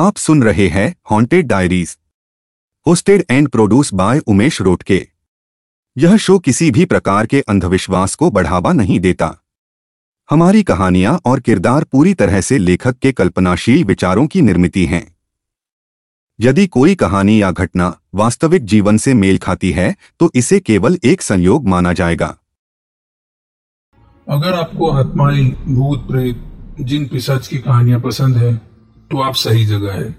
आप सुन रहे हैं haunted diaries hosted and produce by Umesh Rotke. यह शो किसी भी प्रकार के अंधविश्वास को बढ़ावा नहीं देता। हमारी कहानियाँ और किरदार पूरी तरह से लेखक के कल्पनाशील विचारों की निर्मित हैं। यदि कोई कहानी या घटना वास्तविक जीवन से मेल खाती है तो इसे केवल एक संयोग माना जाएगा। अगर आपको आत्माएँ भूत प्रेत, जिन पिशाच की कहानियाँ पसंद है तो आप सही जगह है।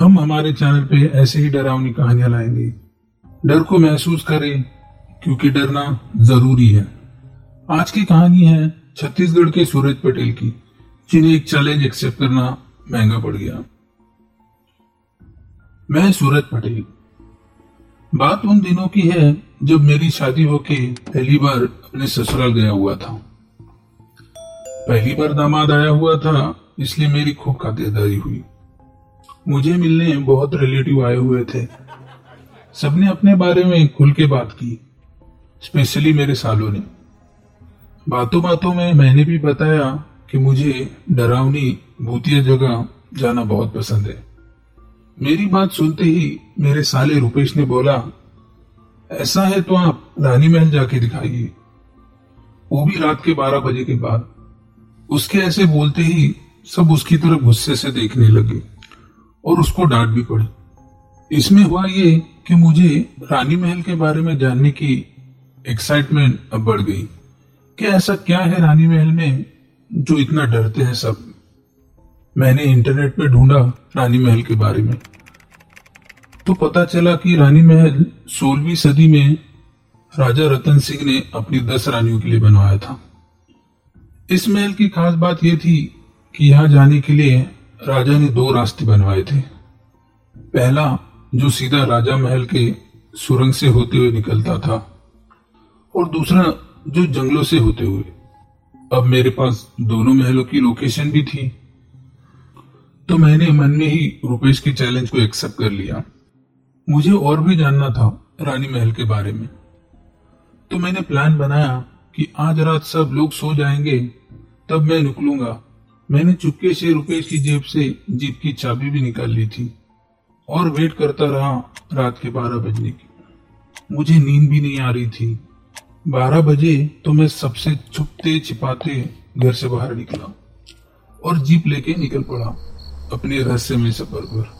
हम हमारे चैनल पे ऐसे ही डरावनी कहानियाँ लाएँगे। डर को महसूस करें, क्योंकि डरना ज़रूरी है। आज की कहानी है छत्तीसगढ़ के सूरज पटेल की, जिन्हें एक चैलेंज एक्सेप्ट करना महँगा पड़ गया। मैं सूरज पटेल। बात उन दिनों की है जब मेरी शादी होके पहली बार अपने ससुराल गया हुआ था। पहली बार दामाद आया हुआ था इसलिए मेरी खूब खातिरदारी हुई। मुझे मिलने बहुत रिलेटिव आए हुए थे। सबने अपने बारे में खुल के बात की स्पेशली मेरे सालों ने। बातों बातों में मैंने भी बताया कि मुझे डरावनी भूतिया जगह जाना बहुत पसंद है। मेरी बात सुनते ही मेरे साले रुपेश ने बोला, ऐसा है तो आप रानी महल जाके दिखाइए। वो भी रात के बारह बजे के बाद। उसके ऐसे बोलते ही सब उसकी तरफ़ गुस्से से देखने लगे और उसको डांट भी पड़ी। इसमें हुआ ये कि मुझे रानी महल के बारे में जानने की एक्साइटमेंट अब बढ़ गई कि ऐसा क्या है रानी महल में जो इतना डरते हैं सब। मैंने इंटरनेट पे ढूंढा रानी महल के बारे में। तो पता चला कि रानी महल सोलहवीं सदी में राजा रतन सिंह ने अपनी दस रानियों के लिए बनवाया था। इस महल की खास बात यह थी कि यहाँ जाने के लिए राजा ने दो रास्ते बनवाए थे। पहला, जो सीधा राजा महल के सुरंग से होते हुए निकलता था, और दूसरा, जो जंगलों से होते हुए। अब मेरे पास दोनों महलों की लोकेशन भी थी तो मैंने मन में ही रुपेश के चैलेंज को एक्सेप्ट कर लिया। मुझे और भी जानना था रानी महल के बारे में। तो मैंने प्लान बनाया कि आज रात सब लोग सो जाएँगे, तब मैं निकलूँगा। मैंने चुपके से रुपेश की जेब से जीप की चाबी भी निकाल ली थी और वेट करता रहा रात के बारह बजने की। मुझे नींद भी नहीं आ रही थी। बारह बजे तो मैं सबसे छुपते छिपाते घर से बाहर निकला और जीप लेके निकल पड़ा अपने रहस्य में सफ़र पर।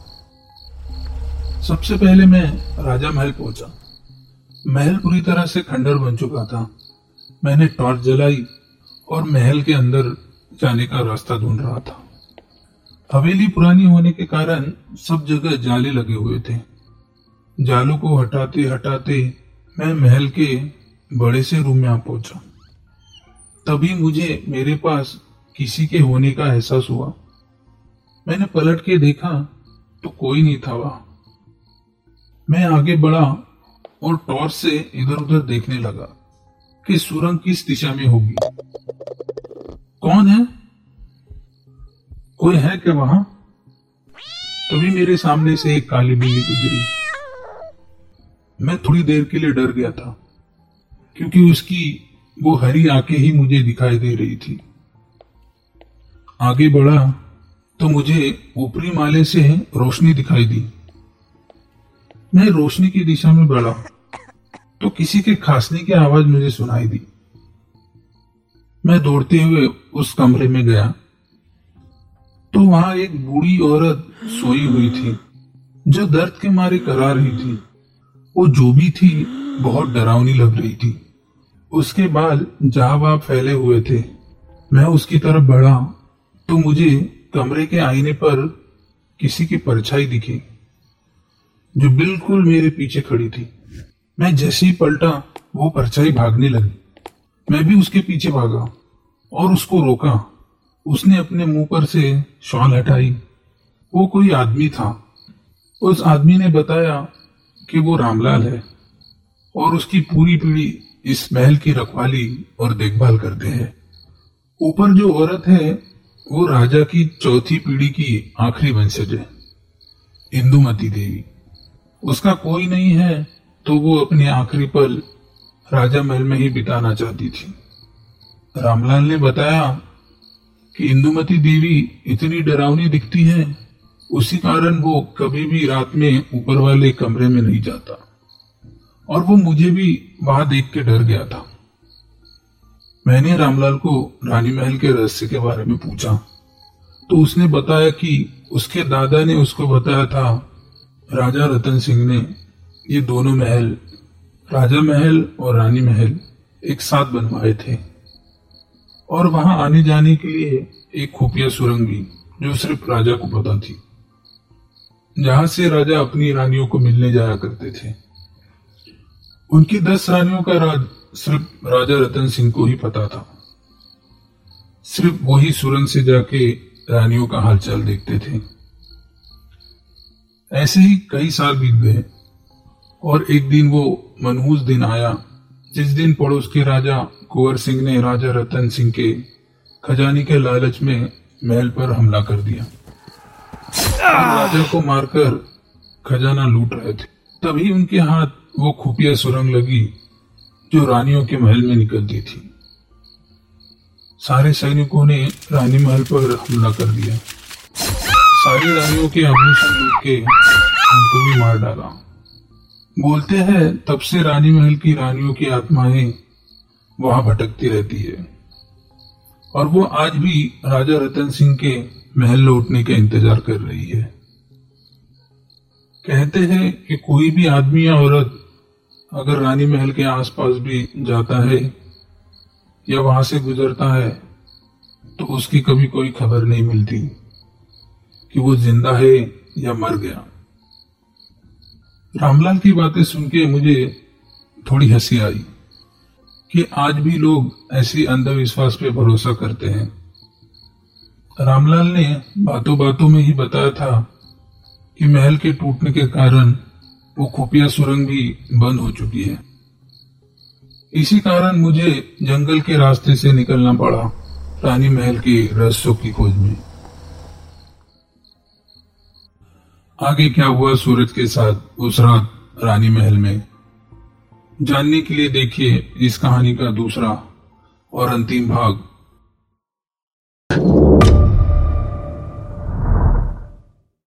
सबसे पहले मैं राजा महल पहुँचा। महल पूरी तरह से खंडर बन चुका था। मैंने टॉर्च जलाई और महल के अंदर जाने का रास्ता ढूंढ रहा था। हवेली पुरानी होने के कारण सब जगह जाले लगे हुए थे। जालों को हटाते हटाते मैं महल के बड़े से रूम में आ पहुँचा। तभी मुझे मेरे पास किसी के होने का एहसास हुआ। मैंने पलट के देखा तो कोई नहीं था वहाँ। मैं आगे बढ़ा और टॉर्च से इधर उधर देखने लगा कि सुरंग किस दिशा में होगी। कौन है? कोई है क्या वहाँ? तभी मेरे सामने से एक काली बिल्ली गुजरी। मैं थोड़ी देर के लिए डर गया था, क्योंकि उसकी वो हरी आँखें ही मुझे दिखाई दे रही थी। आगे बढ़ा तो मुझे ऊपरी माले से रोशनी दिखाई दी। मैं रोशनी की दिशा में बढ़ा तो किसी के खांसने की आवाज़ मुझे सुनाई दी। मैं दौड़ते हुए उस कमरे में गया। तो वहाँ एक बूढ़ी औरत सोई हुई थी, जो दर्द के मारे करा रही थी। वो जो भी थी, बहुत डरावनी लग रही थी। उसके बाल जहाँ फैले हुए थे। मैं उसकी तरफ़ बढ़ा तो मुझे कमरे के आईने पर किसी की परछाई दिखी, जो बिल्कुल मेरे पीछे खड़ी थी। मैं जैसे ही पलटा, वो परछाई भागने लगी। मैं भी उसके पीछे भागा। और उसको रोका। उसने अपने मुँह पर से शॉल हटाई। वो कोई आदमी था। उस आदमी ने बताया कि वो रामलाल है और उसकी पूरी पीढ़ी इस महल की रखवाली और देखभाल करते हैं। ऊपर जो औरत है, वो राजा की चौथी पीढ़ी की आखिरी वंशज है, इंदुमती देवी। उसका कोई नहीं है तो वो अपने आखिरी पल राजा महल में ही बिताना चाहती थी। रामलाल ने बताया कि इंदुमती देवी इतनी डरावनी दिखती है, उसी कारण वो कभी भी रात में ऊपर वाले कमरे में नहीं जाता। और वो मुझे भी वहाँ देख के डर गया था। मैंने रामलाल को रानी महल के रहस्य के बारे में पूछा तो उसने बताया कि उसके दादा ने उसको बताया था, राजा रतन सिंह ने ये दोनों महल, राजा महल और रानी महल एक साथ बनवाए थे। और वहाँ आने जाने के लिए एक खुफिया सुरंग भी जो सिर्फ़ राजा को पता थी। जहाँ से राजा अपनी रानियों को मिलने जाया करते थे। उनकी दस रानियों का राज सिर्फ़ राजा रतन सिंह को ही पता था। सिर्फ़ वही सुरंग से जाके रानियों का हालचाल देखते थे। ऐसे ही कई साल बीत गए, और एक दिन वो मनहूस दिन आया जिस दिन पड़ोस के राजा कुंवर सिंह ने राजा रतन सिंह के खजाने के लालच में महल पर हमला कर दिया। राजा को मारकर खजाना लूट रहे थे। तभी उनके हाथ वो खुफिया सुरंग लगी जो रानियों के महल में निकलती थी। सारे सैनिकों ने रानी महल पर हमला कर दिया। सारी रानियों के आभूषण लूट के उनको भी मार डाला। बोलते हैं, तब से रानी महल की रानियों की आत्माएँ वहाँ भटकती रहती है। और वो आज भी राजा रतन सिंह के महल लौटने का इंतज़ार कर रही है। कहते हैं कि कोई भी आदमी या औरत अगर रानी महल के आसपास भी जाता है या वहाँ से गुजरता है तो उसकी कभी कोई खबर नहीं मिलती कि वो ज़िंदा है या मर गया। रामलाल की बातें सुन के मुझे थोड़ी हँसी आई कि आज भी लोग ऐसी अंधविश्वास पे भरोसा करते हैं। रामलाल ने बातों बातों में ही बताया था कि महल के टूटने के कारण वो खुफिया सुरंग भी बंद हो चुकी है। इसी कारण मुझे जंगल के रास्ते से निकलना पड़ा, रानी महल के रहस्यों की खोज में। आगे क्या हुआ सूरज के साथ उस रात रानी महल में? जानने के लिए देखिए इस कहानी का दूसरा और अंतिम भाग।